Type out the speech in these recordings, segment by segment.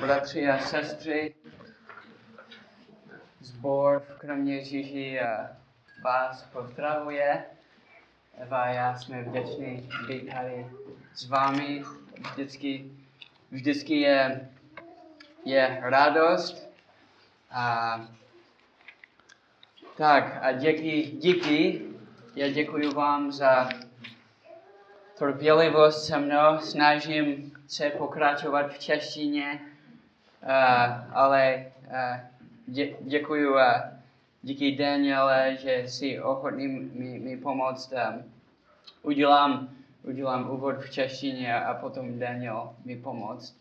bratři a sestry, zbor v kromě Ježíši vás pozdravuje. Eva a já jsme vděční být tady s vámi. Vždycky, vždycky je, je radost. A, tak a díky, díky. Já děkuji vám za trpělivost se mnou. Snažím se pokračovat v češtině, uh, ale uh, dě, děkuji uh, díky Daniele, že jsi ochotný mi, mi pomoct. Um, udělám, udělám úvod v češtině a potom Daniel mi pomoct.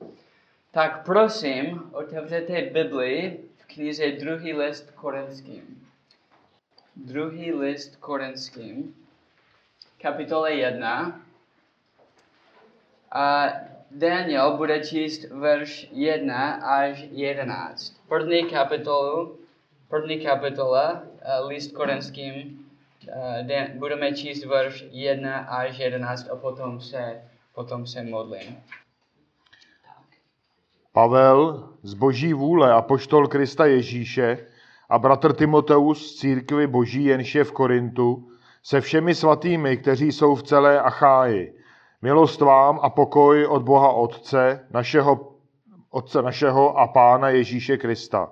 Tak prosím, otevřete Bibli v knize druhý list korenským. Druhý list korenským, kapitole 1. A Daniel bude číst verš 1 až 11. První kapitolu, první kapitola, uh, list korenským, uh, budeme číst verš 1 až 11 a potom se, potom se modlím. Pavel z boží vůle a poštol Krista Ježíše a bratr Timoteus z církvy boží jenže v Korintu se všemi svatými, kteří jsou v celé Acháji Milost vám a pokoj od Boha Otce, našeho, Otce našeho a Pána Ježíše Krista.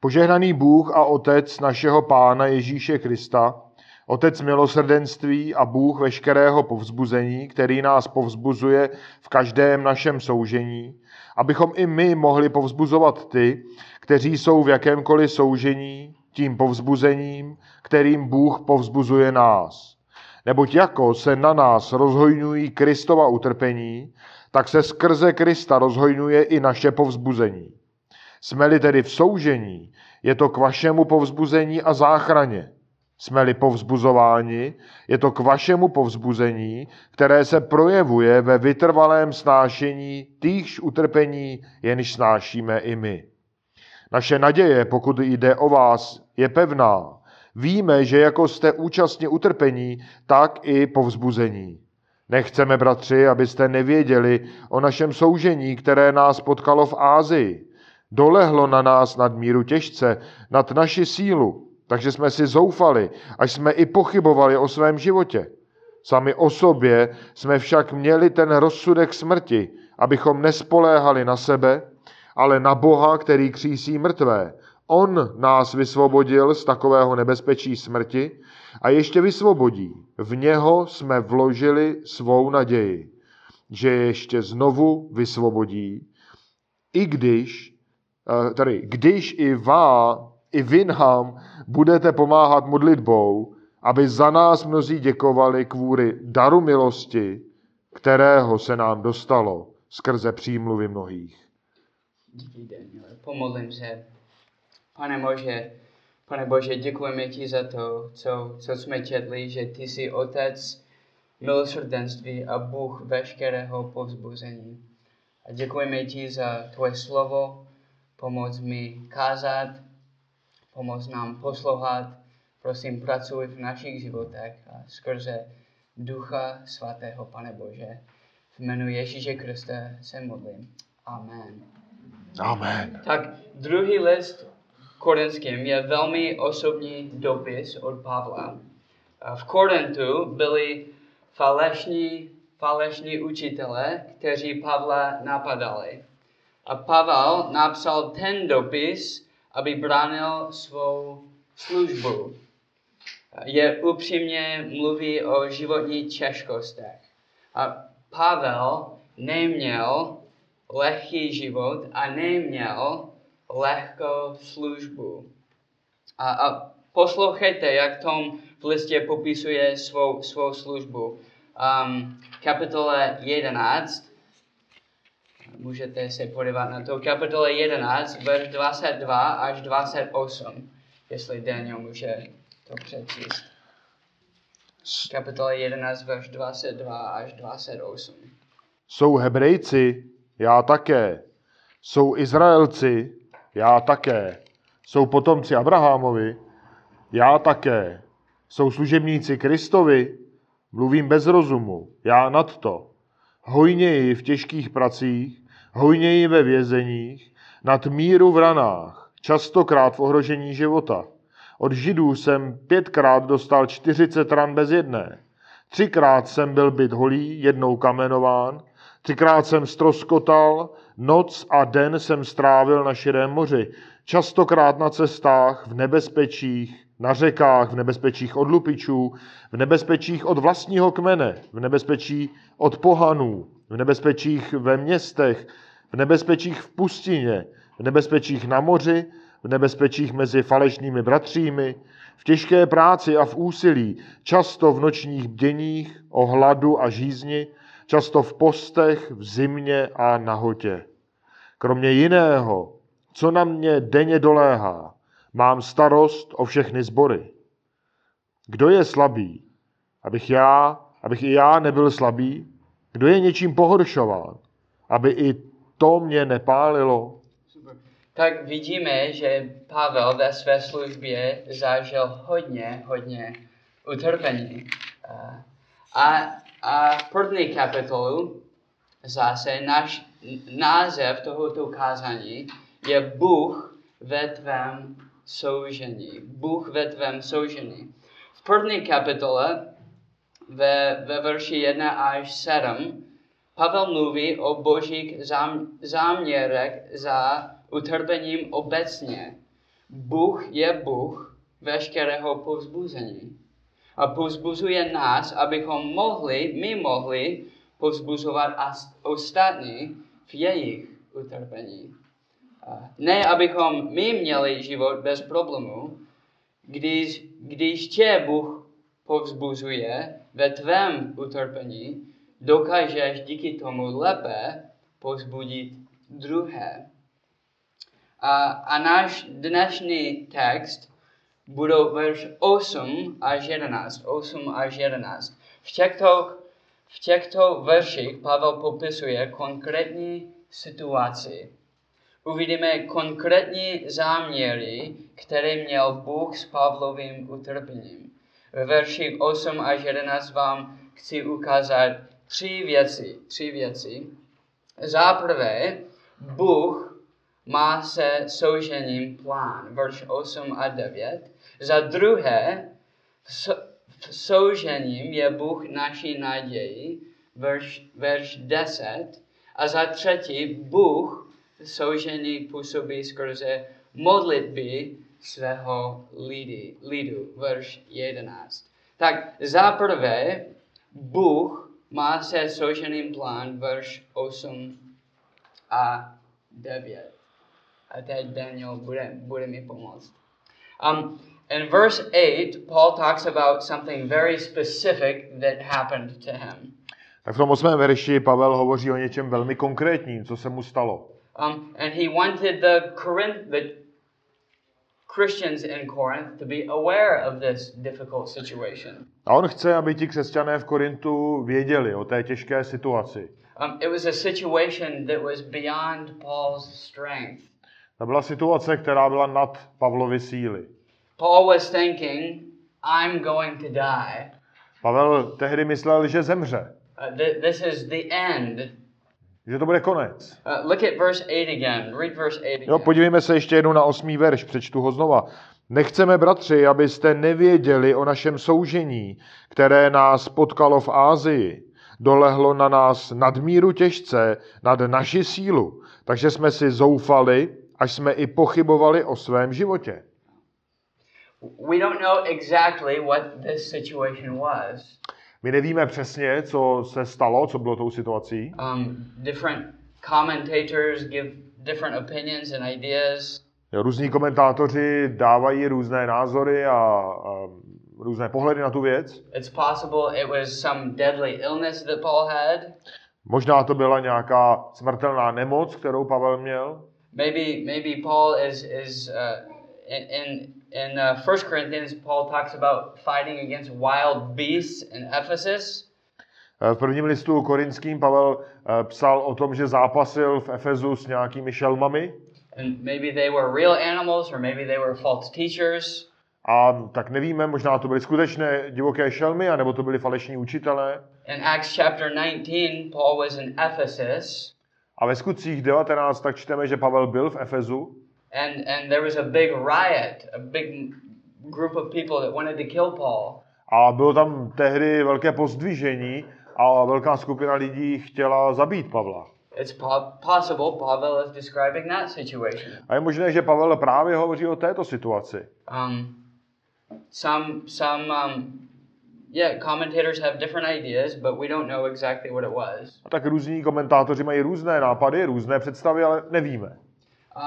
Požehnaný Bůh a Otec našeho Pána Ježíše Krista, Otec milosrdenství a Bůh veškerého povzbuzení, který nás povzbuzuje v každém našem soužení, abychom i my mohli povzbuzovat ty, kteří jsou v jakémkoliv soužení, tím povzbuzením, kterým Bůh povzbuzuje nás. Neboť jako se na nás rozhojňují Kristova utrpení, tak se skrze Krista rozhojňuje i naše povzbuzení. Jsme-li tedy v soužení, je to k vašemu povzbuzení a záchraně. Jsme-li povzbuzováni, je to k vašemu povzbuzení, které se projevuje ve vytrvalém snášení týchž utrpení, jenž snášíme i my. Naše naděje, pokud jde o vás, je pevná, Víme, že jako jste účastně utrpení, tak i povzbuzení. Nechceme, bratři, abyste nevěděli o našem soužení, které nás potkalo v Ázii. Dolehlo na nás nad míru těžce, nad naši sílu, takže jsme si zoufali, až jsme i pochybovali o svém životě. Sami o sobě jsme však měli ten rozsudek smrti, abychom nespoléhali na sebe, ale na Boha, který křísí mrtvé On nás vysvobodil z takového nebezpečí smrti a ještě vysvobodí. V něho jsme vložili svou naději, že ještě znovu vysvobodí, i když, eh, tady, když i vá, i vy nám budete pomáhat modlitbou, aby za nás mnozí děkovali kvůli daru milosti, kterého se nám dostalo skrze přímluvy mnohých. Díky, Daniele. Pomodlím se. Pane Bože, Pane Bože, děkujeme ti za to, co, co jsme četli, že ty jsi Otec milosrdenství a Bůh veškerého povzbuzení. A děkujeme ti za tvoje slovo, pomoc mi kázat, pomoc nám poslouchat. Prosím, pracuj v našich životech a skrze Ducha Svatého, Pane Bože. V jménu Ježíše Krista se modlím. Amen. Amen. Tak druhý list Korinským je velmi osobní dopis od Pavla. V Korintu byli falešní, falešní učitele, kteří Pavla napadali. A Pavel napsal ten dopis, aby bránil svou službu. Je upřímně mluví o životní těžkostech. A Pavel neměl lehký život a neměl lehkou službu. A, a poslouchejte, jak Tom v listě popisuje svou, svou službu. Um, kapitole 11, můžete se podívat na to, kapitole 11, verš 22 až 28, jestli Daniel může to přečíst. Kapitole 11, verš 22 až 28. Jsou Hebrejci, já také. Jsou Izraelci, já také. Jsou potomci Abrahamovi, já také. Jsou služebníci Kristovi, mluvím bez rozumu, já nad to. Hojněji v těžkých pracích, hojněji ve vězeních, nad míru v ranách, častokrát v ohrožení života. Od židů jsem pětkrát dostal 40 ran bez jedné. Třikrát jsem byl byt holý, jednou kamenován, třikrát jsem stroskotal, noc a den jsem strávil na širém moři. Častokrát na cestách, v nebezpečích, na řekách, v nebezpečích od lupičů, v nebezpečích od vlastního kmene, v nebezpečí od pohanů, v nebezpečích ve městech, v nebezpečích v pustině, v nebezpečích na moři, v nebezpečích mezi falešnými bratřími, v těžké práci a v úsilí, často v nočních bděních, o hladu a žízni, často v postech, v zimě a nahotě. Kromě jiného, co na mě denně doléhá, mám starost o všechny sbory. Kdo je slabý, abych já, abych i já nebyl slabý? Kdo je něčím pohoršován, aby i to mě nepálilo? Tak vidíme, že Pavel ve své službě zažil hodně, hodně utrpení. A, a první kapitolu zase náš název tohoto kázání je Bůh ve tvém soužení. Bůh ve tvém soužení. V první kapitole ve, ve verši 1 až 7 Pavel mluví o božích zám, záměrech za utrpením obecně. Bůh je Bůh veškerého povzbuzení. A povzbuzuje nás, abychom mohli, my mohli povzbuzovat as- ostatní v jejich utrpení. Ne, abychom my měli život bez problémů, když, když tě Bůh povzbuzuje ve tvém utrpení, dokážeš díky tomu lépe povzbudit druhé. A, a náš dnešní text budou verš 8 až 11. 8 až 11. V těchto, v těchto verších Pavel popisuje konkrétní situaci. Uvidíme konkrétní záměry, které měl Bůh s Pavlovým utrpením. Ve verších 8 až 11 vám chci ukázat tři věci. Tři věci. Za prvé, Bůh má se soužením plán, verš 8 a 9. Za druhé, v so- v soužením je Bůh naší naději, verš, verš 10. A za třetí, Bůh v soužení působí skrze modlitby svého lidy, lidu, verš 11. Tak za prvé, Bůh má se souženým plán, verš 8 a 9. A teď Daniel bude, bude mi pomoct. Um, in verse 8, Paul talks about something very specific that happened to him. Tak v tom osmém verši Pavel hovoří o něčem velmi konkrétním, co se mu stalo. Um, and he wanted the Corinth, the Christians in Corinth to be aware of this difficult situation. A on chce, aby ti křesťané v Korintu věděli o té těžké situaci. Um, it was a situation that was beyond Paul's strength. To byla situace, která byla nad Pavlovy síly. Paul was thinking, I'm going to die. Pavel tehdy myslel, že zemře, Uh, th- this is the end. že to bude konec. Uh, look at verse 8 again. Read verse 8 Jo, again. podívejme se ještě jednou na osmý verš, přečtu ho znova. Nechceme, bratři, abyste nevěděli o našem soužení, které nás potkalo v Ázii. Dolehlo na nás nadmíru těžce, nad naši sílu, takže jsme si zoufali, až jsme i pochybovali o svém životě. We don't know exactly what this situation was. My nevíme přesně, co se stalo, co bylo tou situací. Um, different commentators give different opinions and ideas. Různí komentátoři dávají různé názory a, a různé pohledy na tu věc. It's possible it was some deadly illness that Paul had. Možná to byla nějaká smrtelná nemoc, kterou Pavel měl. Maybe maybe Paul is is uh, in in, in uh, 1 Corinthians Paul talks about fighting against wild beasts in Ephesus. V prvním listu korinským Pavel eh, psal o tom, že zápasil v Efezu s nějakými šelmami. And maybe they were real animals or maybe they were false teachers. A tak nevíme, možná to byly skutečné divoké šelmy, anebo to byli falešní učitelé. In Acts chapter 19, Paul was in Ephesus. A ve skutcích 19 tak čteme, že Pavel byl v Efezu and, and there was a big riot, a big group of people that wanted to kill Paul. a bylo tam tehdy velké pozdvižení a velká skupina lidí chtěla zabít Pavla. It's po- possible Pavel is describing that situation. A je možné, že Pavel právě hovoří o této situaci. Um, some some um, yeah, commentators have different ideas, but we don't know exactly what it was. A tak různí komentátoři mají různé nápady, různé představy, ale nevíme.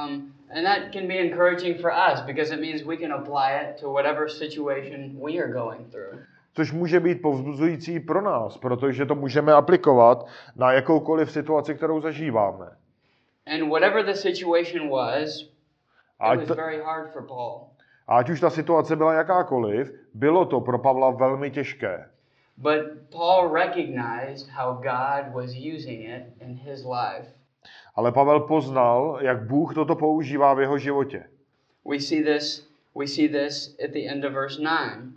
Um, and that can be encouraging for us because it means we can apply it to whatever situation we are going through. Což může být povzbuzující pro nás, protože to můžeme aplikovat na jakoukoliv situaci, kterou zažíváme. And whatever the situation was, it was very hard for Paul. ať už ta situace byla jakákoliv, bylo to pro Pavla velmi těžké. But Paul recognized how God was using it in his life. Ale Pavel poznal, jak Bůh toto používá v jeho životě. We see this. We see this at the end of verse nine.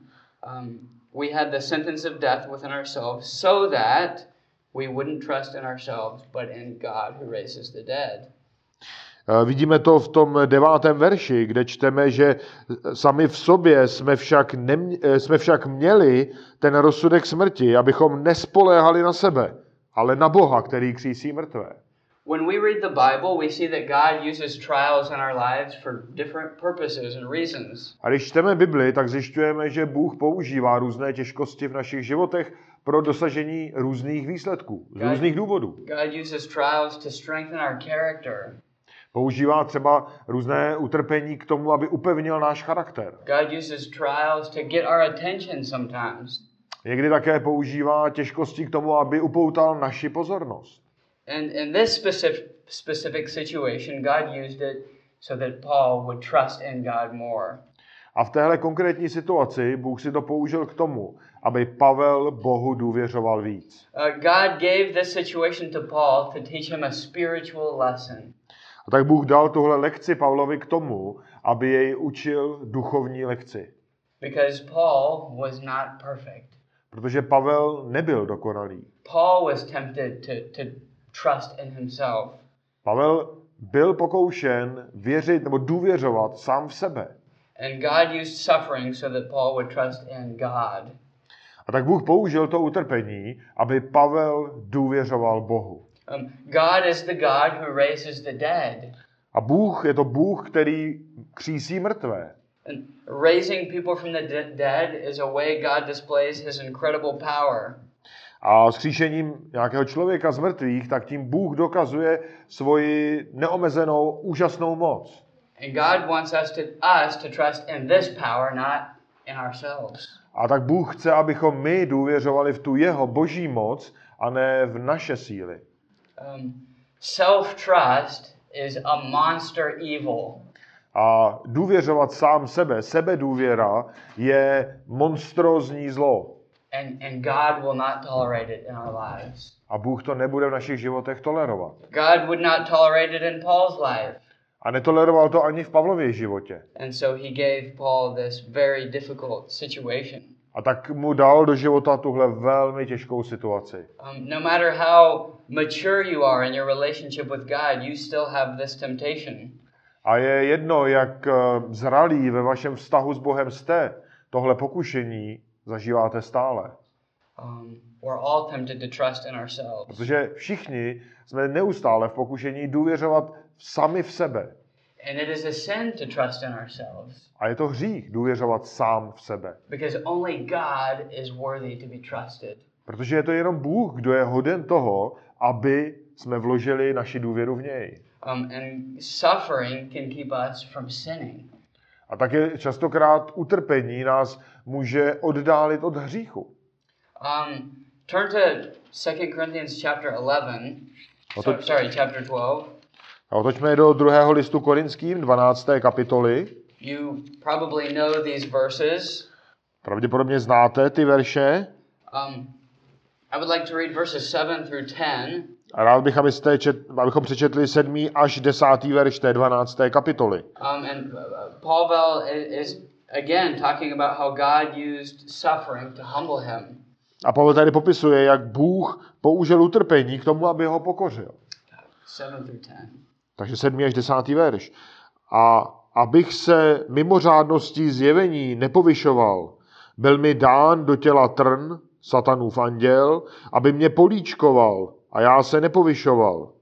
Um, we had the sentence of death within ourselves, so that we wouldn't trust in ourselves, but in God who raises the dead. Eh, Vidíme to v tom devátém verši, kde čteme, že sami v sobě jsme však, nemě, eh, jsme však měli ten rozsudek smrti, abychom nespoléhali na sebe, ale na Boha, který křísí mrtvé. When we read the Bible, we see that God uses trials in our lives for different purposes and reasons. A když čteme Bibli, tak zjišťujeme, že Bůh používá různé těžkosti v našich životech pro dosažení různých výsledků, z různých důvodů. God uses trials to strengthen our character. Používá třeba různé utrpení k tomu, aby upevnil náš charakter. God uses trials to get our attention sometimes. Někdy také používá těžkosti k tomu, aby upoutal naši pozornost. And in this specific, specific situation, God used it so that Paul would trust in God more. A v téhle konkrétní situaci Bůh si to použil k tomu, aby Pavel Bohu důvěřoval víc. Uh, God gave this situation to Paul to teach him a spiritual lesson. A tak Bůh dal tuhle lekci Pavlovi k tomu, aby jej učil duchovní lekci. Because Paul was not perfect. Protože Pavel nebyl dokonalý. Paul was tempted to, to trust in himself. Pavel byl pokoušen věřit nebo důvěřovat sám v sebe. And God used suffering so that Paul would trust in God. A tak Bůh použil to utrpení, aby Pavel důvěřoval Bohu. Um, God is the God who raises the dead. A Bůh je to Bůh, který křísí mrtvé. And raising people from the de- dead is a way God displays his incredible power. A skříšením nějakého člověka z mrtvých, tak tím Bůh dokazuje svoji neomezenou, úžasnou moc. And God wants us to us to trust in this power, not in ourselves. A tak Bůh chce, abychom my důvěřovali v tu jeho boží moc a ne v naše síly. Um, self-trust is a monster evil. A důvěřovat sám sebe, sebedůvěra, je monstrózní zlo. And, and God will not tolerate it in our lives. A Bůh to nebude v našich životech tolerovat. God would not tolerate it in Paul's life. A netoleroval to ani v Pavlově životě. And so he gave Paul this very difficult situation. A tak mu dal do života tuhle velmi těžkou situaci. Um, no matter how mature you are in your relationship with God, you still have this temptation. A je jedno, jak eh, zralí ve vašem vztahu s Bohem jste, tohle pokušení zažíváte stále. Um, we're all tempted to trust in ourselves. Protože všichni jsme neustále v pokušení důvěřovat sami v sebe. And it is a sin to trust in ourselves A je to hřích důvěřovat sám v sebe. because only God is worthy to be trusted. Protože je to jenom Bůh, kdo je hoden toho, aby jsme vložili naši důvěru v něj. Um, and suffering can keep us from sinning. A také častokrát utrpení nás může oddálit od hříchu. Um, turn to 2 Corinthians chapter 11. No So- sorry, chapter 12. A otočme do druhého listu Korinským, 12. kapitoly. You probably know these verses. Pravděpodobně znáte ty verše. Um, I would like to read verses 7 through 10. A rád bych, abyste čet, abychom přečetli 7. až 10. verš té 12. kapitoly. Um, and uh, i- is again talking about how God used suffering to humble him. A Pavel tady popisuje, jak Bůh použil utrpení k tomu, aby ho pokořil. 7 through 10. Takže 7. až 10. verš. A abych se mimořádností zjevení nepovyšoval, byl mi dán do těla trn, satanův anděl, aby mě políčkoval a já se nepovyšoval.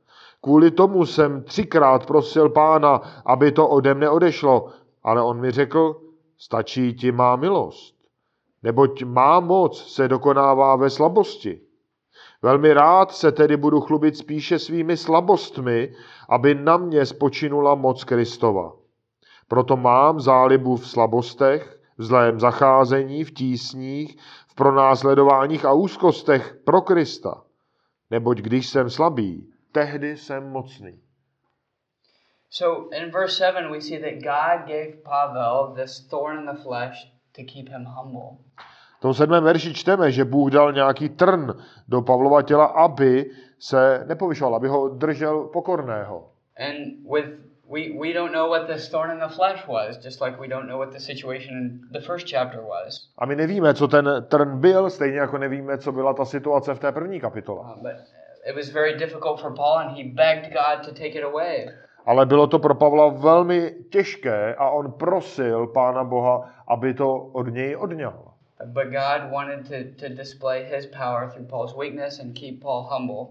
Kvůli tomu jsem třikrát prosil pána, aby to ode mne odešlo, ale on mi řekl, stačí ti má milost. Neboť má moc se dokonává ve slabosti. Velmi rád se tedy budu chlubit spíše svými slabostmi, aby na mě spočinula moc Kristova. Proto mám zálibu v slabostech, v zlém zacházení, v tísních, v pronásledováních a úzkostech pro Krista. Neboť když jsem slabý, tehdy jsem mocný. So in verse 7, we see that God gave Pavel this thorn in the flesh to keep him humble. V tom sedmém verši čteme, že Bůh dal nějaký trn do Pavlova těla, aby se nepovyšoval, aby ho držel pokorného. And with we, we don't know what this thorn in the flesh was, just like we don't know what the situation in the first chapter was. A my nevíme, co ten trn byl, stejně jako nevíme, co byla ta situace v té první kapitole. Uh, but it was very difficult for Paul, and he begged God to take it away. Ale bylo to pro Pavla velmi těžké a on prosil Pána Boha, aby to od něj odňal. But God wanted to, to display his power through Paul's weakness and keep Paul humble.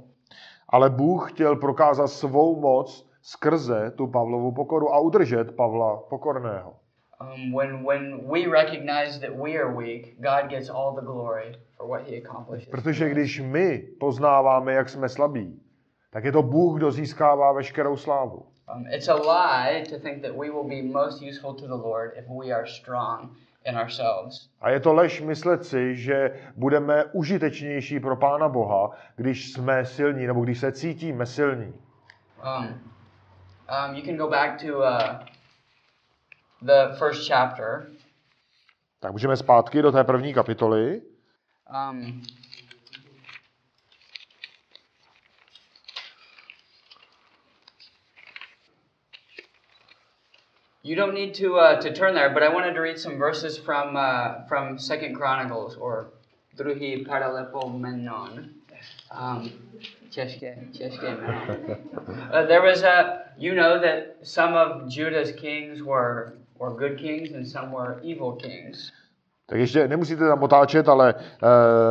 Ale Bůh chtěl prokázat svou moc skrze tu Pavlovu pokoru a udržet Pavla pokorného. Um, when, when we recognize that we are weak, God gets all the glory for what he accomplishes. Protože když my poznáváme, jak jsme slabí, tak je to Bůh, kdo získává veškerou slávu. Um, it's a lie to think that we will be most useful to the Lord if we are strong in ourselves. A je to lež myslet si, že budeme užitečnější pro Pána Boha, když jsme silní, nebo když se cítíme silní. Um, um, you can go back to uh, the first chapter. Tak můžeme zpátky do té první kapitoly. Um, you don't need to uh, to turn there, but I wanted to read some verses from uh, from Second Chronicles or Druhý Paralepomenon. Um, těžké jméno. Uh, there was a, you know that some of Judah's kings were were good kings and some were evil kings. Tak ještě nemusíte tam otáčet, ale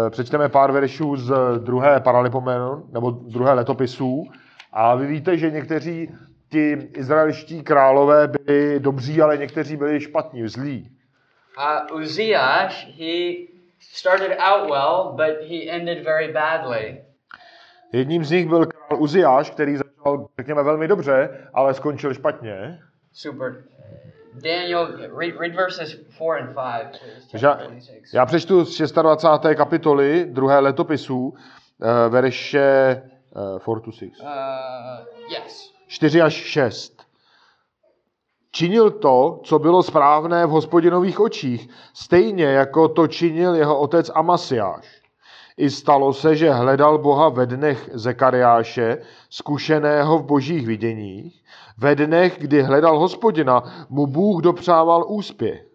e, přečteme pár veršů z druhé paralipomenon, nebo druhé letopisů. A vy víte, že někteří ti izraelští králové byli dobří, ale někteří byli špatní, zlí. Uh, Uzziah, he started out well, but he ended very badly. Jedním z nich byl král Uziáš, který začal, řekněme, velmi dobře, ale skončil špatně. Super. Daniel, read, read verses 4 and 5, please. Takže já, chapter 26. já přečtu z 26. kapitoly druhé letopisů, eh, verše 4 to 6. Uh, yes. 4 až 6. Činil to, co bylo správné v hospodinových očích, stejně jako to činil jeho otec Amasiáš. I stalo se, že hledal Boha ve dnech Zekariáše, zkušeného v božích viděních. Ve dnech, kdy hledal hospodina, mu Bůh dopřával úspěch.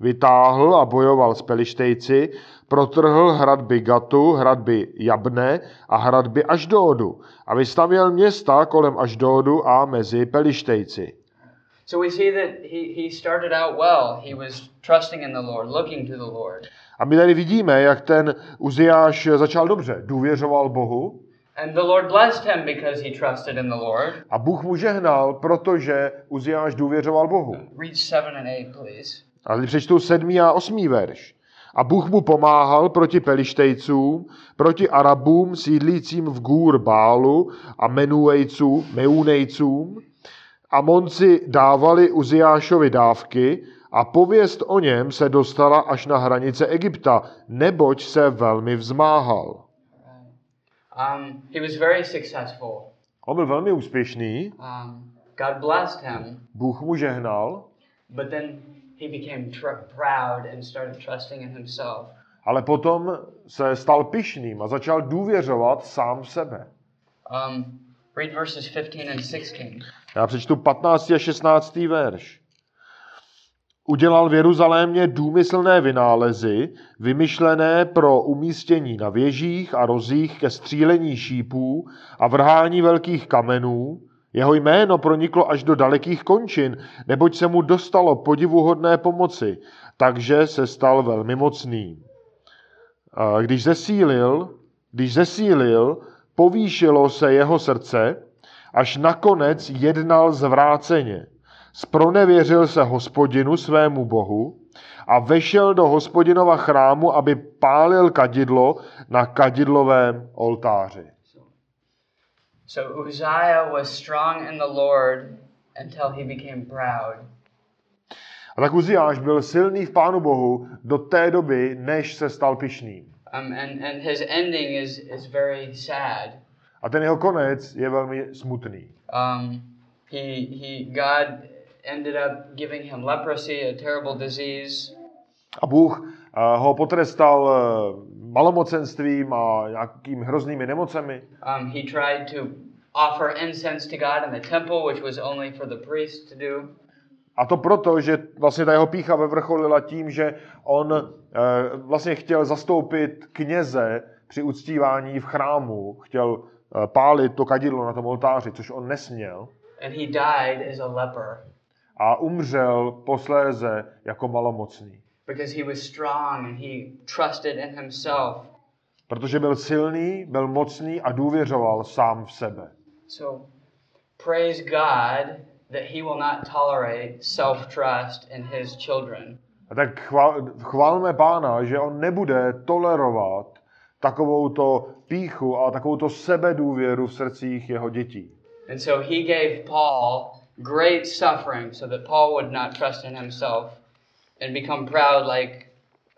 Vytáhl a bojoval s Pelištejci, protrhl hradby Gatu, hradby Jabne a hradby Aždódu a vystavěl města kolem Aždódu a mezi Pelištejci. So we see that he, he started out well. He was trusting in the Lord, looking to the Lord. A my tady vidíme, jak ten Uziáš začal dobře, důvěřoval Bohu And the Lord blessed him because he trusted in the Lord. a Bůh mu žehnal, protože Uziáš důvěřoval Bohu. Read 7 and 8, please. A teď přečtu sedmý a osmý verš. A Bůh mu pomáhal proti Pelištejcům, proti Arabům sídlícím v Gůr Bálu a Menuejcům, Meunejcům. A monci dávali Uziášovi dávky a pověst o něm se dostala až na hranice Egypta, neboť se velmi vzmáhal. Um, he was very successful. On byl velmi úspěšný, Um, God blessed him, Bůh mu žehnal, but then he became tr- proud and started trusting in himself. ale potom se stal pyšným a začal důvěřovat sám v sebe. Um, read verses 15 and 16. Já přečtu 15. a 16. verš. Udělal v Jeruzalémě důmyslné vynálezy, vymyšlené pro umístění na věžích a rozích ke střílení šípů a vrhání velkých kamenů. Jeho jméno proniklo až do dalekých končin, neboť se mu dostalo podivuhodné pomoci, takže se stal velmi mocný. A Když zesílil, když zesílil, povýšilo se jeho srdce, až nakonec jednal zvráceně. Spronevěřil se hospodinu svému bohu a vešel do hospodinova chrámu, aby pálil kadidlo na kadidlovém oltáři. So Uzziah was strong in the Lord until he became proud. A tak Uziáš byl silný v Pánu Bohu do té doby, než se stal pyšným. Um, and, and his ending is, is very sad. A ten jeho konec je velmi smutný. Um, he, he, God ended up giving him leprosy, a terrible disease. A Bůh eh, ho potrestal eh, malomocenstvím a nějakými hroznými nemocemi. Um, he tried to offer incense to God in the temple, which was only for the priest to do. A to proto, že vlastně ta jeho pícha vyvrcholila tím, že on eh, vlastně chtěl zastoupit kněze při uctívání v chrámu, chtěl pálit to kadidlo na tom oltáři, což on nesměl. And he died as a leper A umřel posléze jako malomocný. because he was strong and he trusted in himself. Protože byl silný, byl mocný a důvěřoval sám v sebe. So praise God that he will not tolerate self-trust in his children. A tak chval, chválme pána, že on nebude tolerovat takovouto píchu a takovouto sebedůvěru v srdcích jeho dětí. And so he gave Paul great suffering so that Paul would not trust in himself and become proud like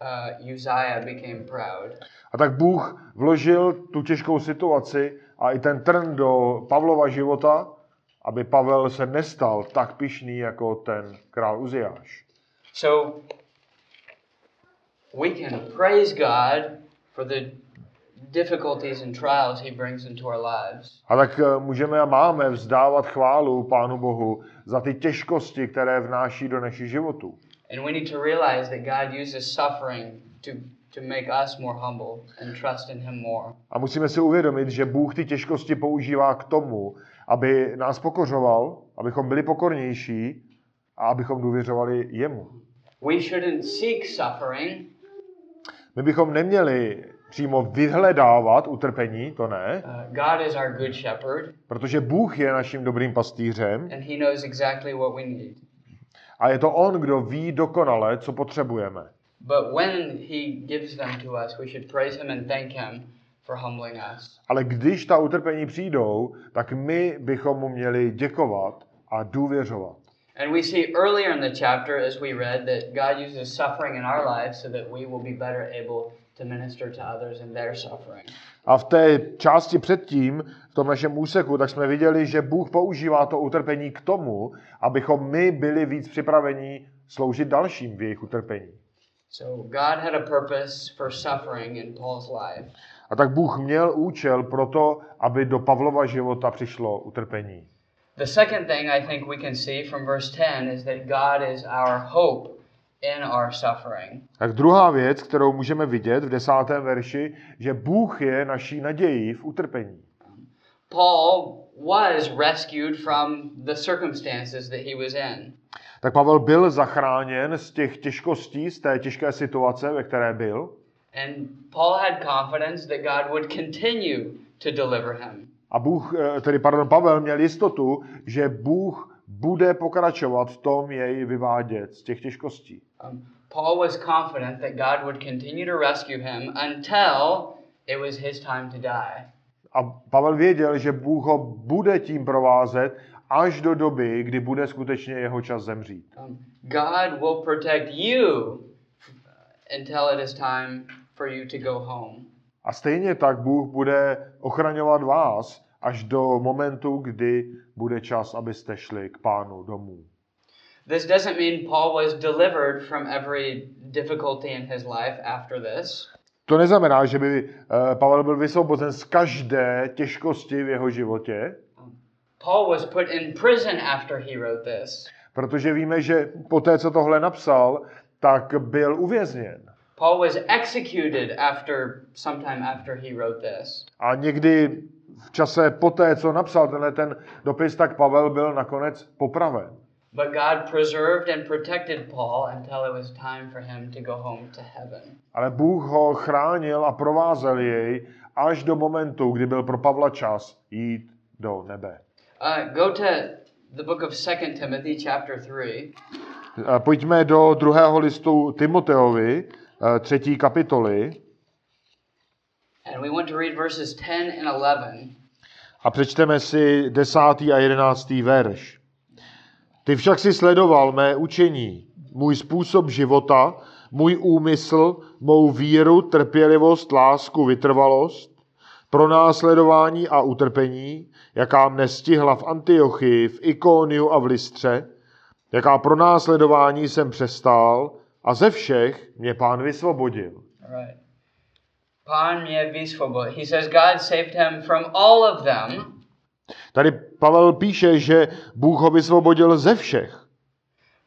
uh, Uzziah became proud. A tak Bůh vložil tu těžkou situaci a i ten trn do Pavlova života, aby Pavel se nestal tak pišný jako ten král Uziáš. So we can praise God for the difficulties and trials he brings into our lives. A tak eh, můžeme a máme vzdávat chválu Pánu Bohu za ty těžkosti, které vnáší do našich životů. And we need to realize that God uses suffering to, to make us more humble and trust in him more. A musíme si uvědomit, že Bůh ty těžkosti používá k tomu, aby nás pokořoval, abychom byli pokornější a abychom důvěřovali jemu. We shouldn't seek suffering. My bychom neměli přímo vyhledávat utrpení, to ne, Uh, God is our good shepherd, protože Bůh je naším dobrým pastýřem and he knows exactly what we need. a je to On, kdo ví dokonale, co potřebujeme. But when he gives them to us, we should praise him and thank him for humbling us. Ale když ta utrpení přijdou, tak my bychom mu měli děkovat a důvěřovat. And we see earlier in the chapter, as we read, that God uses suffering in our lives so that we will be better able to minister to others in their suffering. A v té části předtím, v tom našem úseku, tak jsme viděli, že Bůh používá to utrpení k tomu, abychom my byli víc připraveni sloužit dalším v jejich utrpení. So God had a purpose for suffering in Paul's life. A tak Bůh měl účel pro to, aby do Pavlova života přišlo utrpení. The second thing I think we can see from verse 10 is that God is our hope in our suffering. Tak druhá věc, kterou můžeme vidět v desátém verši, že Bůh je naší nadějí v utrpení. Paul was rescued from the circumstances that he was in. Tak Pavel byl zachráněn z těch těžkostí, z té těžké situace, ve které byl. And Paul had confidence that God would continue to deliver him. A Bůh, eh, tedy pardon, Pavel měl jistotu, že Bůh bude pokračovat v tom jej vyvádět z těch těžkostí. Um, Paul was confident that God would continue to rescue him until it was his time to die. A Pavel věděl, že Bůh ho bude tím provázet až do doby, kdy bude skutečně jeho čas zemřít. Um, God will protect you until it is time for you to go home. A stejně tak Bůh bude ochraňovat vás až do momentu, kdy bude čas, abyste šli k pánu domů. This doesn't mean Paul was delivered from every difficulty in his life after this. To neznamená, že by eh, Pavel byl vysvobozen z každé těžkosti v jeho životě. Paul was put in prison after he wrote this. Protože víme, že po té, co tohle napsal, tak byl uvězněn. Paul was executed after sometime after he wrote this. A někdy v čase poté, co napsal tenhle ten dopis, tak Pavel byl nakonec popraven. But God preserved and protected Paul until it was time for him to go home to heaven. Ale Bůh ho chránil a provázel jej až do momentu, kdy byl pro Pavla čas jít do nebe. Uh, go to the book of 2 Timothy, chapter 3. Eh, Pojďme do druhého listu Timoteovi, eh, třetí kapitoly And we want to read verses 10 and 11. a přečteme si desátý a jedenáctý verš. Ty však si sledoval mé učení, můj způsob života, můj úmysl, mou víru, trpělivost, lásku, vytrvalost, pronásledování a utrpení, jaká mne stihla v Antiochii, v Ikoniu a v Listře, jaká pronásledování jsem přestál a ze všech mě pán vysvobodil. Right. Pan mě vysvobodil. He says God saved him from all of them, Tady Pavel píše, že Bůh ho vysvobodil ze všech.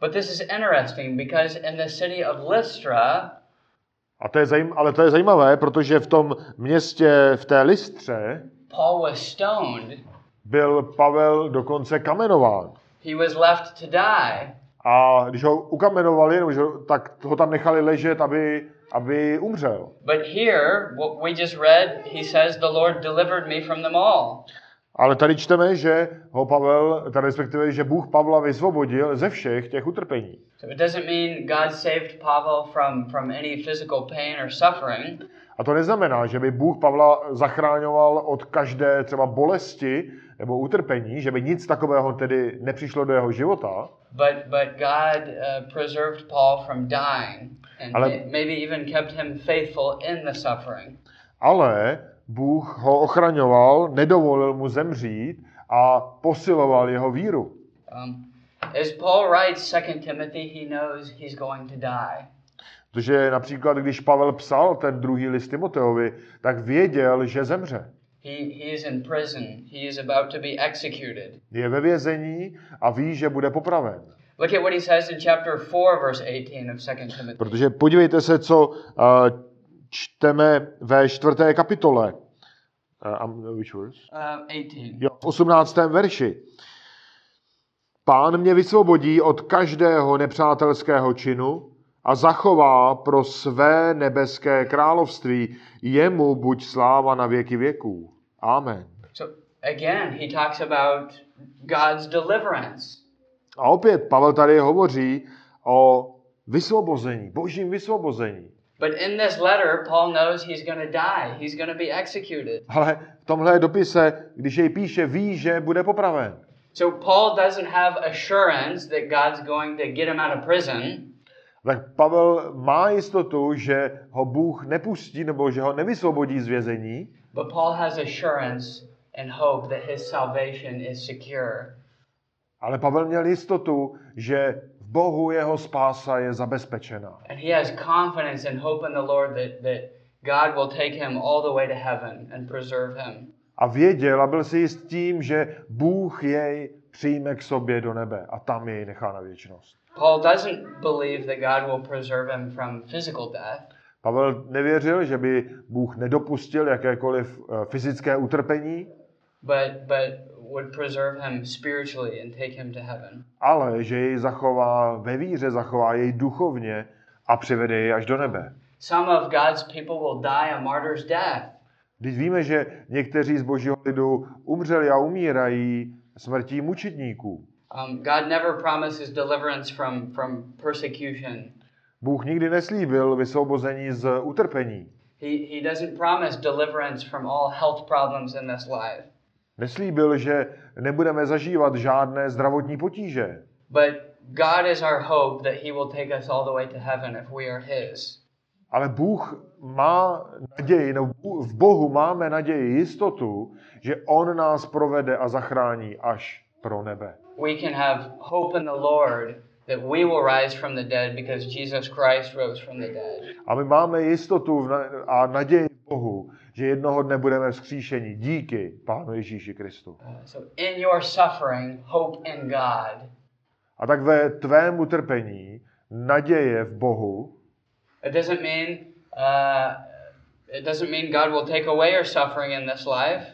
but this is interesting because in the city of Lystra, A to je zajím, ale to je zajímavé, protože v tom městě, v té Listře, Paul was stoned. byl Pavel dokonce kamenován. He was left to die. A když ho ukamenovali, nebo že tak ho tam nechali ležet, aby, aby umřel. But here, what we just read, he says, The Lord delivered me from them all. Ale tady čteme, že ho Pavel, tady respektive, že Bůh Pavla vysvobodil ze všech těch utrpení. So it doesn't mean God saved Pavel from, from any physical pain or suffering, A to neznamená, že by Bůh Pavla zachráňoval od každé třeba bolesti nebo utrpení, že by nic takového tedy nepřišlo do jeho života, but, but God uh, preserved Paul from dying and Ale- may- maybe even kept him faithful in the suffering. ale Bůh ho ochraňoval, nedovolil mu zemřít a posiloval jeho víru. Um, as Paul writes 2 Timothy, he knows he's going to die. Protože například, když Pavel psal ten druhý list Timoteovi, tak věděl, že zemře. He, he is in prison. He is about to be executed. Je ve vězení a ví, že bude popraven. Look at what he says in chapter 4, verse 18 of 2 Timothy. Protože podívejte se, co uh, čteme ve čtvrté kapitole. Uh, which verse? Uh, 18. Jo, v 18. verši. Pán mě vysvobodí od každého nepřátelského činu a zachová pro své nebeské království. Jemu buď sláva na věky věků. Amen. So again, he talks about God's deliverance. A opět Pavel tady hovoří o vysvobození, božím vysvobození. But in this letter, Paul knows he's going to die. He's going to be executed. Ale v tomhle dopise, když jej píše, ví, že bude popraven. So Paul doesn't have assurance that God's going to get him out of prison, Tak Pavel má jistotu, že ho Bůh nepustí nebo že ho nevysvobodí z vězení, but Paul has assurance and hope that his salvation is secure. ale Pavel měl jistotu, že Bohu jeho spása je zabezpečena. And he has confidence and hope in the Lord that, that God will take him all the way to heaven and preserve him. A věděl a byl si jist tím, že Bůh jej přijme k sobě do nebe a tam jej nechá na věčnost. Paul doesn't believe that God will preserve him from physical death, Pavel nevěřil, že by Bůh nedopustil jakékoliv eh, fyzické utrpení, but but would preserve him spiritually and take him to heaven. ale že jej zachová ve víře, zachová jej duchovně a přivede jej až do nebe. Some of God's people will die a martyr's death. Když víme, že někteří z božího lidu umřeli a umírají smrtí mučedníků. Um, God never promises deliverance from, from persecution. Bůh nikdy neslíbil vysvobození z utrpení. He, he doesn't promise deliverance from all health problems in this life. Neslíbil, že nebudeme zažívat žádné zdravotní potíže. But God is our hope that He will take us all the way to heaven if we are His. Ale Bůh má naději, no v Bohu máme naději, jistotu, že On nás provede a zachrání až pro nebe. We can have hope in the Lord that we will rise from the dead because Jesus Christ rose from the dead. A my máme jistotu a naději v Bohu, že jednoho dne budeme vzkříšeni díky Pánu Ježíši Kristu. Uh, so in your suffering, hope in God. A tak ve tvém utrpení naděje v Bohu It doesn't mean uh, it doesn't mean God will take away your suffering in this life.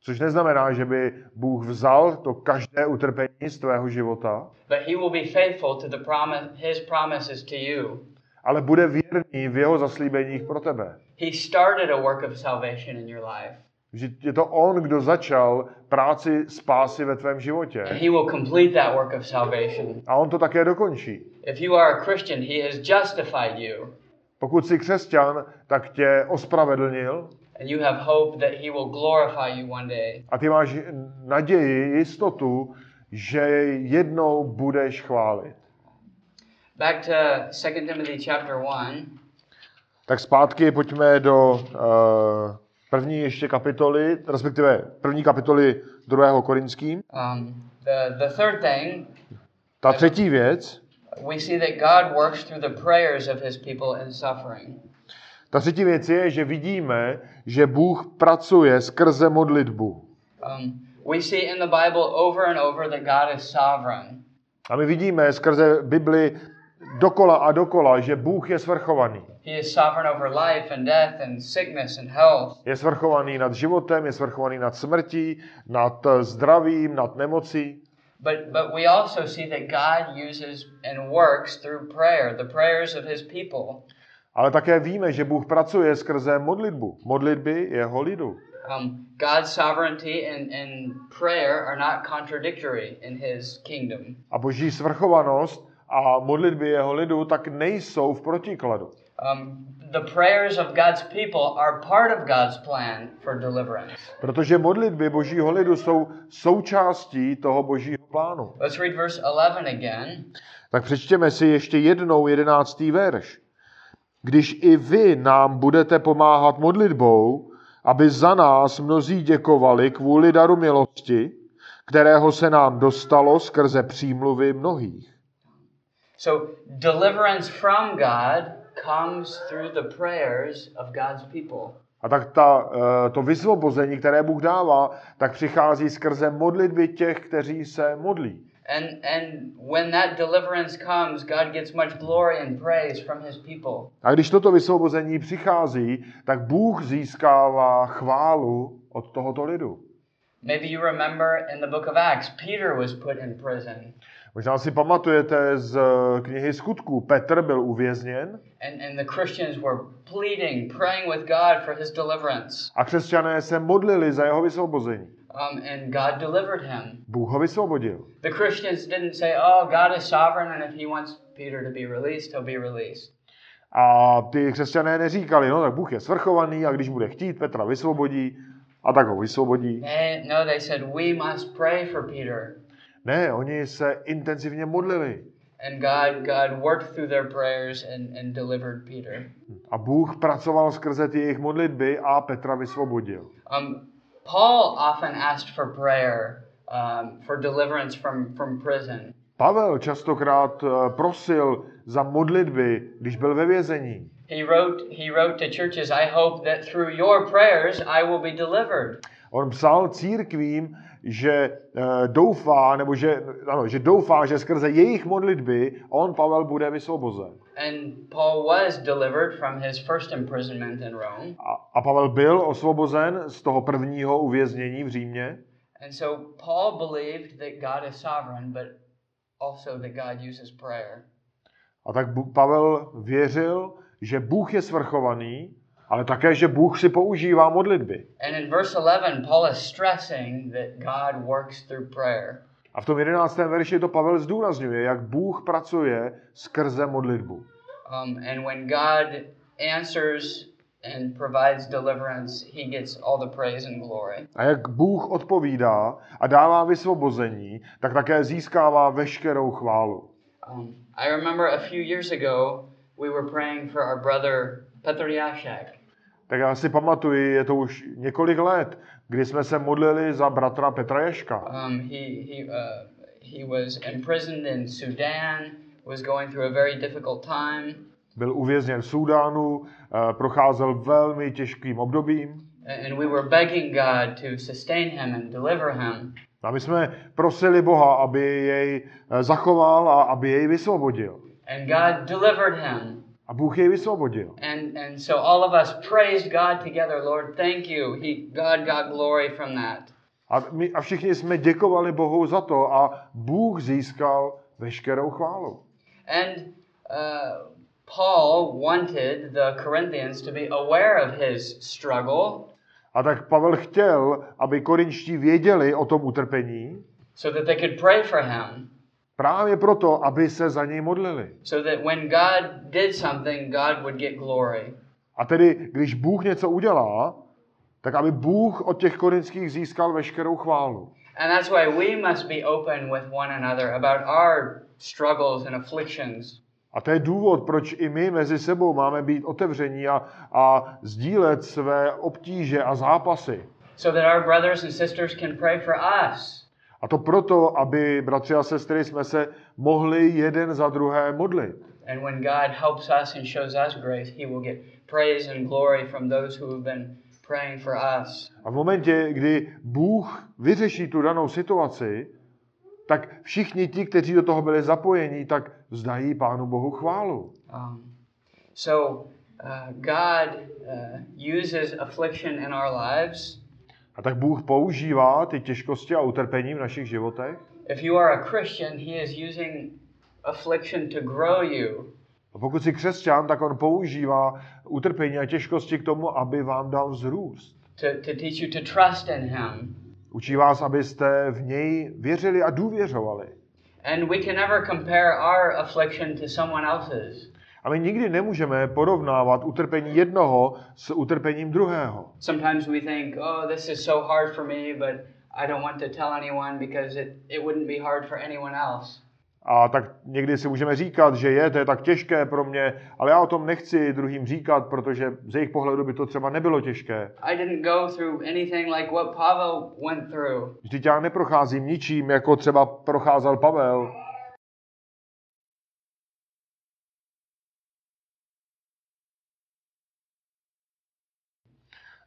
Což neznamená, že by Bůh vzal to každé utrpení z tvého života, But he will be faithful to the promise, his promises to you. ale bude věrný v jeho zaslíbeních pro tebe. He started a work of salvation in your life, Že je to on, kdo začal práci spásy ve tvém and životě. he will complete that work of salvation. A on to také dokončí. If you are a Christian, he has justified you, Pokud jsi křesťan, tak tě ospravedlnil and you have hope that he will glorify you one day. a ty máš naději, jistotu, že jednou budeš chválit. Back to 2 Timothy chapter 1. Tak zpátky pojďme do uh, první ještě kapitoly, respektive první kapitoly druhého Korinským. Um, the, the third thing, Ta třetí věc, we see that God works through the prayers of his people in suffering. ta třetí věc je, že vidíme, že Bůh pracuje skrze modlitbu. Um, we see in the Bible over and over that God is sovereign. A my vidíme skrze Bibli dokola a dokola, že Bůh je svrchovaný. He is sovereign over life and death and sickness and health. Je svrchovaný nad životem, je svrchovaný nad smrtí, nad eh, zdravím, nad nemocí. But, but we also see that God uses and works through prayer, the prayers of his people. Ale také víme, že Bůh pracuje skrze modlitbu. Modlitby jeho lidu. Um, God's sovereignty and, and prayer are not contradictory in his kingdom. A boží svrchovanost a modlitby jeho lidu tak nejsou v protikladu. Um, the prayers of God's people are part of God's plan for deliverance. Protože modlitby božího lidu jsou součástí toho božího plánu. Let's read verse 11 again. Tak přečtěme si ještě jednou jedenáctý verš. Když i vy nám budete pomáhat modlitbou, aby za nás mnozí děkovali kvůli daru milosti, kterého se nám dostalo skrze přímluvy mnohých. So, deliverance from God comes through the prayers of God's people. A tak ta, eh, to vysvobození, které Bůh dává, tak přichází skrze modlitby těch, kteří se modlí. And, and when that deliverance comes, God gets much glory and praise from his people. A když toto vysvobození přichází, tak Bůh získává chválu od tohoto lidu. Maybe you remember in the book of Acts, Peter was put in prison. Možná si pamatujete z eh, knihy skutků, Petr byl uvězněn And, and the Christians were pleading, praying with God for his deliverance. a křesťané se modlili za jeho vysvobození. Um, and God delivered him. Bůh ho vysvobodil. The Christians didn't say, oh, God is sovereign, and if he wants Peter to be released, he'll be released. A ty křesťané neříkali, no tak Bůh je svrchovaný a když bude chtít, Petra vysvobodí a tak ho vysvobodí. They, no, they said, we must pray for Peter. Ne, oni se intenzivně modlili. And God, God worked through their prayers and, and delivered Peter. A Bůh pracoval skrze ty jejich modlitby a Petra vysvobodil. Um, Paul often asked for prayer um, for deliverance from, from prison. Pavel častokrát eh, prosil za modlitby, když byl ve vězení. He wrote, he wrote to churches, I hope that through your prayers I will be delivered. On psal církvím, že eh, doufá, nebo že, ano, že doufá, že skrze jejich modlitby on, Pavel, bude vysvobozen. And Paul was delivered from his first imprisonment in Rome. A, a Pavel byl osvobozen z toho prvního uvěznění v Římě. And so Paul believed that God is sovereign, but also that God uses prayer. A tak Pavel věřil, že Bůh je svrchovaný, ale také, že Bůh si používá modlitby. And in verse 11, Paul is stressing that God works through prayer. A v tom jedenáctém verši to Pavel zdůrazňuje, jak Bůh pracuje skrze modlitbu. Um, and when God answers and provides deliverance, he gets all the praise and glory. A jak Bůh odpovídá a dává vysvobození, tak také získává veškerou chválu. Um, I remember a few years ago, we were praying for our brother Petr Jashek. Tak já si pamatuju, je to už několik let, kdy jsme se modlili za bratra Petra Ješka. Um, he, he, uh, he was imprisoned in Sudan, was going through a very difficult time. Byl uvězněn v Súdánu, eh, procházel velmi těžkým obdobím And we were begging God to sustain him and deliver him. A my jsme prosili Boha, aby jej eh, zachoval a aby jej vysvobodil. And God delivered him. A Bůh jej vysvobodil. And and so all of us praised God together. Lord, thank you. He God got glory from that. A, my, a všichni jsme děkovali Bohu za to a Bůh získal veškerou chválu. And uh, Paul wanted the Corinthians to be aware of his struggle A tak Pavel chtěl, aby korinští věděli o tom utrpení, so that they could pray for him. Právě proto, aby se za něj modlili. So that when God did something, God would get glory. A tedy, když Bůh něco udělá, tak aby Bůh od těch korinských získal veškerou chválu. And that's why we must be open with one another about our struggles and afflictions. A to je důvod, proč i my mezi sebou máme být otevření a, a sdílet své obtíže a zápasy. So that our brothers and sisters can pray for us. A to proto, aby, bratři a sestry, jsme se mohli jeden za druhé modlit. And when God helps us and shows us grace, He will get praise and glory from those who have been praying for us. A v momentě, kdy Bůh vyřeší tu danou situaci, tak všichni ti, kteří do toho byli zapojeni, tak vzdají Pánu Bohu chválu. Um, so uh, God uh, uses affliction in our lives. A tak Bůh používá ty těžkosti a utrpení v našich životech. If you are a Christian, He is using affliction to grow you. A pokud jsi křesťan, tak on používá utrpení a těžkosti k tomu, aby vám dal vzrůst. To, to teach you to trust in Him. Učí vás, abyste v něj věřili a důvěřovali. And we can never compare our affliction to someone else's. A my nikdy nemůžeme porovnávat utrpení jednoho s utrpením druhého. Sometimes we think, oh, this is so hard for me, but I don't want to tell anyone because it, it wouldn't be hard for anyone else. A tak někdy si můžeme říkat, že je, to je tak těžké pro mě, ale já o tom nechci druhým říkat, protože z jejich pohledu by to třeba nebylo těžké. I didn't go through anything like what Pavel went through. Vždyť já neprocházím ničím, jako třeba procházel Pavel.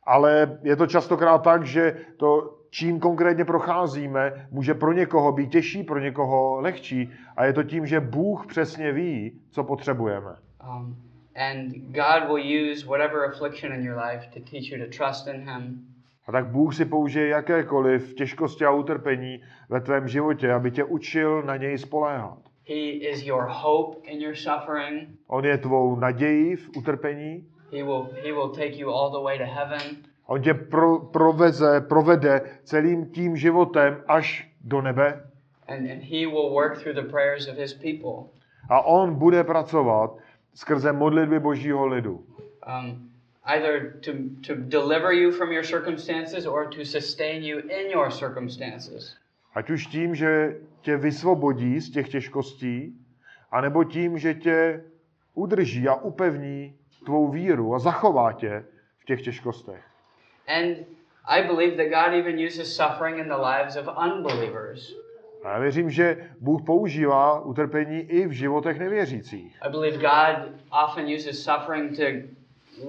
Ale je to častokrát tak, že to, čím konkrétně procházíme, může pro někoho být těžší, pro někoho lehčí. A je to tím, že Bůh přesně ví, co potřebujeme. Um, and God will use whatever affliction in your life to teach you to trust in Him. A tak Bůh si použije jakékoliv těžkosti a utrpení ve tvém životě, aby tě učil na něj spoléhat. He is your hope in your suffering. On je tvou nadějí v utrpení. He will, he will take you all the way to heaven. On tě pro, proveze, provede celým tím životem až do nebe. And, and He will work through the prayers of His people. A on bude pracovat skrze modlitby božího lidu. Um, either to, to deliver you from your circumstances or to sustain you in your circumstances. Ať už tím, že tě vysvobodí z těch těžkostí, anebo tím, že tě udrží a upevní tvou víru a zachová tě v těch těžkostech. And I believe that God even uses suffering in the lives of unbelievers. A já věřím, že Bůh používá utrpení i v životech nevěřících. I believe God often uses suffering to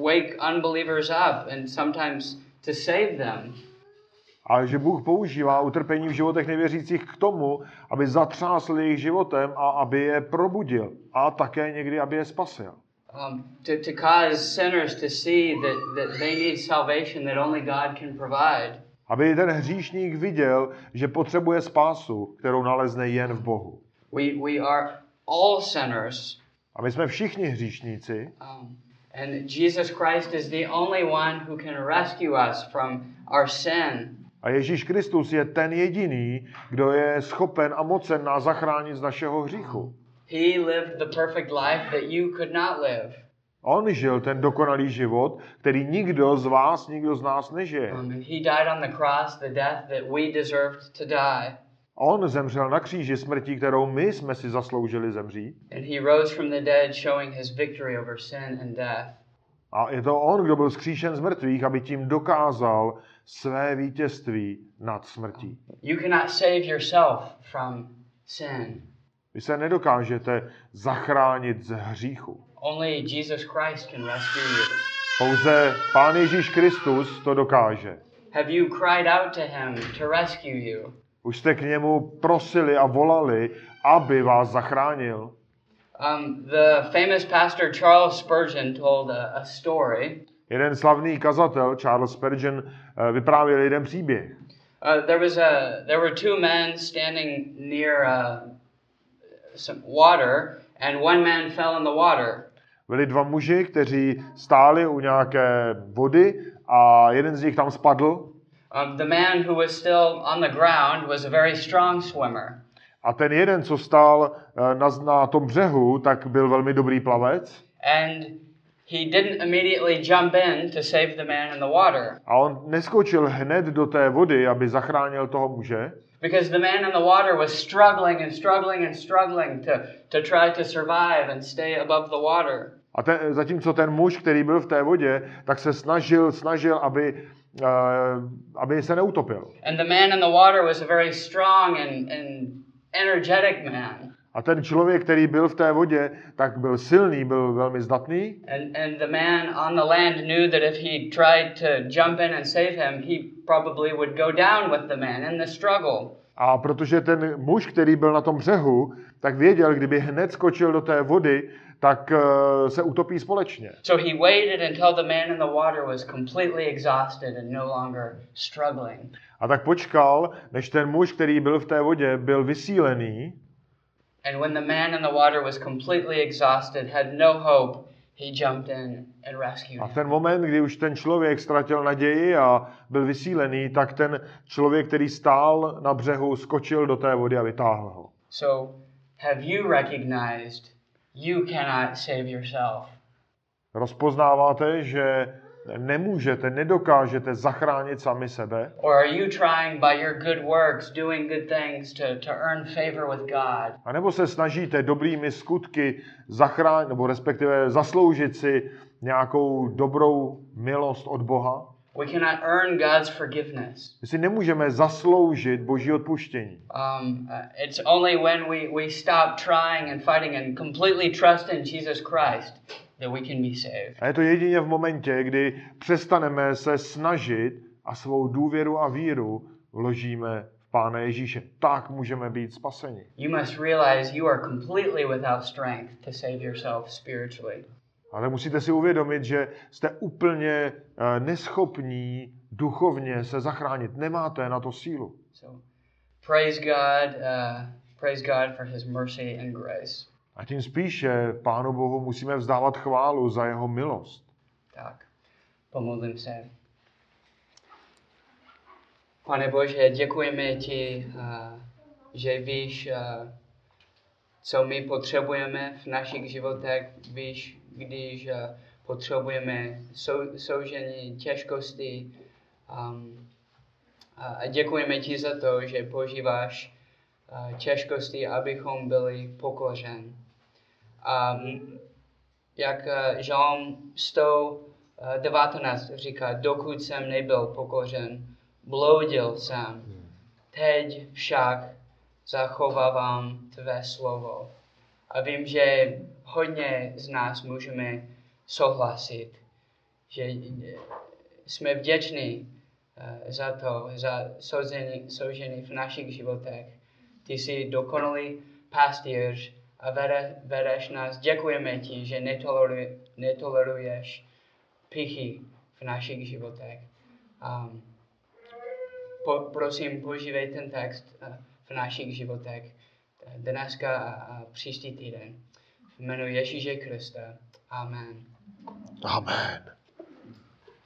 wake unbelievers up and sometimes to save them. A že Bůh používá utrpení v životech nevěřících k tomu, aby zatřásl jejich životem a aby je probudil. A také někdy, aby je spasil. Um, to, to cause sinners to see that, that they need salvation that only God can provide. Aby ten hříšník viděl, že potřebuje spásu, kterou nalezne jen v Bohu. We, we are all sinners. A my jsme všichni hříšníci Um, and Jesus Christ is the only one who can rescue us from our sin. a Ježíš Kristus je ten jediný, kdo je schopen a mocen nás zachránit z našeho hříchu. He lived the perfect life that you could not live. On žil ten dokonalý život, který nikdo z vás, nikdo z nás nežije. Um, and he died on the cross, the death that we deserved to die. On zemřel na kříži smrtí, kterou my jsme si zasloužili zemřít. And he rose from the dead, showing his victory over sin and death. A je to on, kdo byl zkříšen z mrtvých, aby tím dokázal své vítězství nad smrtí. You cannot save yourself from sin. Vy se nedokážete zachránit z hříchu. Only Jesus Christ can rescue you. Pouze Pán Ježíš Kristus to dokáže. Have you cried out to him to rescue you? Už jste k němu prosili a volali, aby vás zachránil. Um, the famous pastor Charles Spurgeon told a, a story. Jeden slavný kazatel, Charles Spurgeon, eh, vyprávěl jeden příběh. Uh, there was a there were two men standing near uh, some water, and one man fell in the water. Byli dva muži, kteří stáli u nějaké vody a jeden z nich tam spadl. Um, the man who was still on the ground was a very strong swimmer. A ten jeden, co stál eh, na, na tom břehu, tak byl velmi dobrý plavec. And he didn't immediately jump in to save the man in the water. A on neskočil hned do té vody, aby zachránil toho muže, Because the man in the water was struggling and struggling and struggling to, to try to survive and stay above the water. A ten, zatímco ten muž, který byl v té vodě, tak se snažil, snažil, aby, uh, aby se neutopil. And the man in the water was a very strong and, and energetic man. A ten člověk, který byl v té vodě, tak byl silný, byl velmi zdatný. And, and the man on the land knew that if he tried to jump in and save him, he probably would go down with the man in the struggle. A protože ten muž, který byl na tom břehu, tak věděl, kdyby hned skočil do té vody, tak uh, se utopí společně. So he waited until the man in the water was completely exhausted and no longer struggling. A tak počkal, než ten muž, který byl v té vodě, byl vysílený. And when the man in the water was completely exhausted, had no hope, he jumped in and rescued A v him. ten moment, kdy už ten člověk ztratil naději a byl vysílený, tak ten člověk, který stál na břehu, skočil do té vody a vytáhl ho. So, have you recognized you cannot save yourself? Rozpoznáváte, že nemůžete, nedokážete zachránit sami sebe? Or are you trying by your good works, doing good things to, to earn favor with God? A nebo se snažíte dobrými skutky zachránit, nebo respektive zasloužit si nějakou dobrou milost od Boha? We cannot earn God's forgiveness. My si nemůžeme zasloužit Boží odpuštění. Um, uh, it's only when we, we stop trying and fighting and completely trust in Jesus Christ that we can be saved. A je to jedině v momentě, kdy přestaneme se snažit a svou důvěru a víru vložíme v Pána Ježíše. Tak můžeme být spaseni. You must realize you are completely without strength to save yourself spiritually. Ale musíte si uvědomit, že jste úplně eh, neschopní duchovně se zachránit. Nemáte na to sílu. So, praise God, uh, praise God for His mercy and grace. A tím spíše Pánu Bohu musíme vzdávat chválu za jeho milost. Tak, pomodlím se. Pane Bože, děkujeme ti, uh, že víš, uh, co my potřebujeme v našich životech. Víš, když uh, potřebujeme sou, soužení těžkosti. A děkujeme ti za to, že používáš uh, těžkosti, abychom byli pokořen. A m- jak Žalm 119 říká, dokud jsem nebyl pokořen, bloudil jsem. Teď však zachovávám tvé slovo. A vím, že hodně z nás můžeme souhlasit, že eh, jsme vděční eh, za to, za soužení v našich životech. Ty jsi dokonalý pastýř a vede, vedeš nás. Děkujeme ti, že netoleruj, netoleruješ pichy v našich životech. Um, po, prosím, používej ten text eh, v našich životech eh, dneska a, a příští týden. V jménu Ježíše Krista. Amen. Amen.